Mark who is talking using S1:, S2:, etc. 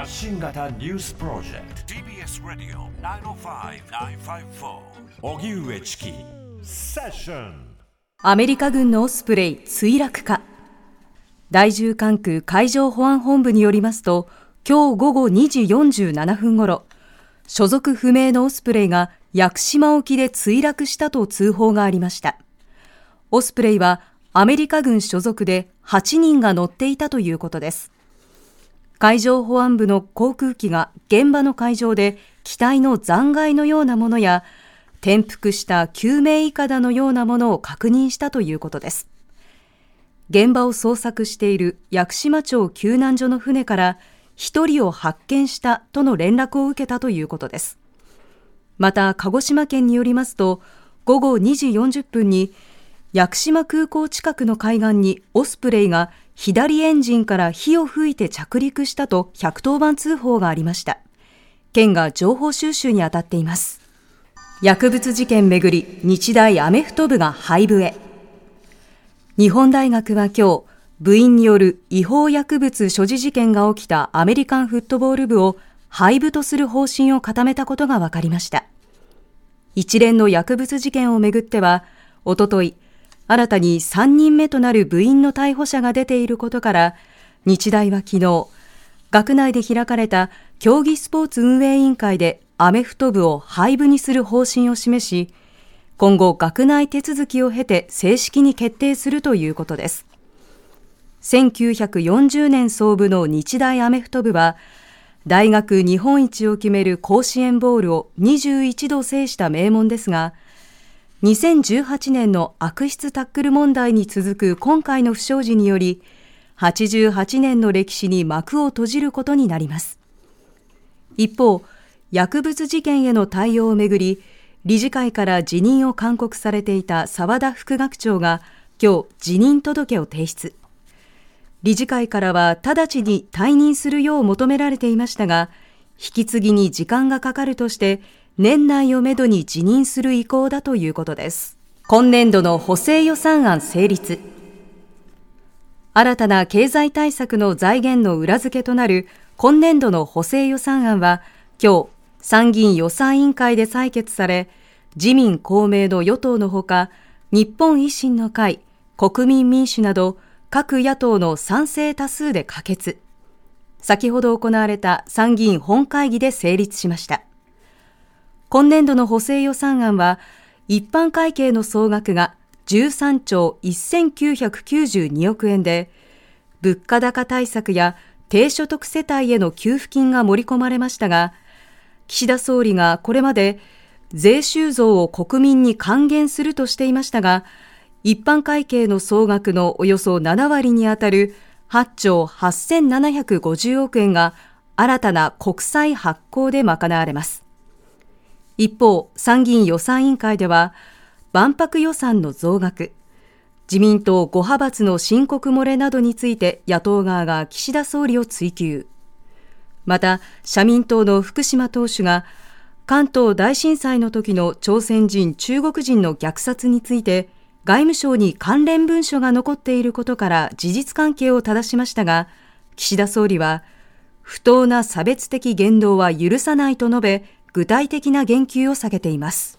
S1: 発信型ニュースプロジェクト。
S2: TBS ラディオ905-954
S1: おぎゅうえちきセッション
S3: アメリカ軍のオスプレイ墜落か。第10管区海上保安本部によりますと今日午後2時47分ごろ所属不明のオスプレイが屋久島沖で墜落したと通報がありました。オスプレイはアメリカ軍所属で8人が乗っていたということです海上保安部の航空機が現場の海上で機体の残骸のようなものや転覆した救命いかだのようなものを確認したということです。現場を捜索している屋久島町救難所の船から1人を発見したとの連絡を受けたということです。また鹿児島県によりますと午後2時40分に屋久島空港近くの海岸にオスプレイが左エンジンから火を吹いて着陸したと110番通報がありました。県が情報収集に当たっています。薬物事件めぐり、日大アメフト部が廃部へ。日本大学は今日、部員による違法薬物所持事件が起きたアメリカンフットボール部を廃部とする方針を固めたことが分かりました。一連の薬物事件をめぐっては、おととい、新たに3人目となる部員の逮捕者が出ていることから、日大は昨日、学内で開かれた競技スポーツ運営委員会でアメフト部を廃部にする方針を示し、今後学内手続きを経て正式に決定するということです。1940年創部の日大アメフト部は、大学日本一を決める甲子園ボールを21度制した名門ですが、2018年の悪質タックル問題に続く今回の不祥事により、88年の歴史に幕を閉じることになります。一方、薬物事件への対応をめぐり、理事会から辞任を勧告されていた澤田副学長が今日辞任届を提出。理事会からは直ちに退任するよう求められていましたが、引き継ぎに時間がかかるとして、年内をめどに辞任する意向だということです。今年度の補正予算案成立。新たな経済対策の財源の裏付けとなる今年度の補正予算案は、今日、参議院予算委員会で採決され、自民公明の与党のほか、日本維新の会、国民民主など各野党の賛成多数で可決。先ほど行われた参議院本会議で成立しました。今年度の補正予算案は、一般会計の総額が13兆1992億円で、物価高対策や低所得世帯への給付金が盛り込まれましたが、岸田総理がこれまで税収増を国民に還元するとしていましたが、一般会計の総額のおよそ7割にあたる8兆8750億円が新たな国債発行で賄われます。一方、参議院予算委員会では、万博予算の増額、自民党5派閥の申告漏れなどについて野党側が岸田総理を追及。また、社民党の福島党首が、関東大震災の時の朝鮮人、中国人の虐殺について、外務省に関連文書が残っていることから事実関係を正しましたが、岸田総理は、不当な差別的言動は許さないと述べ、具体的な言及を避けています。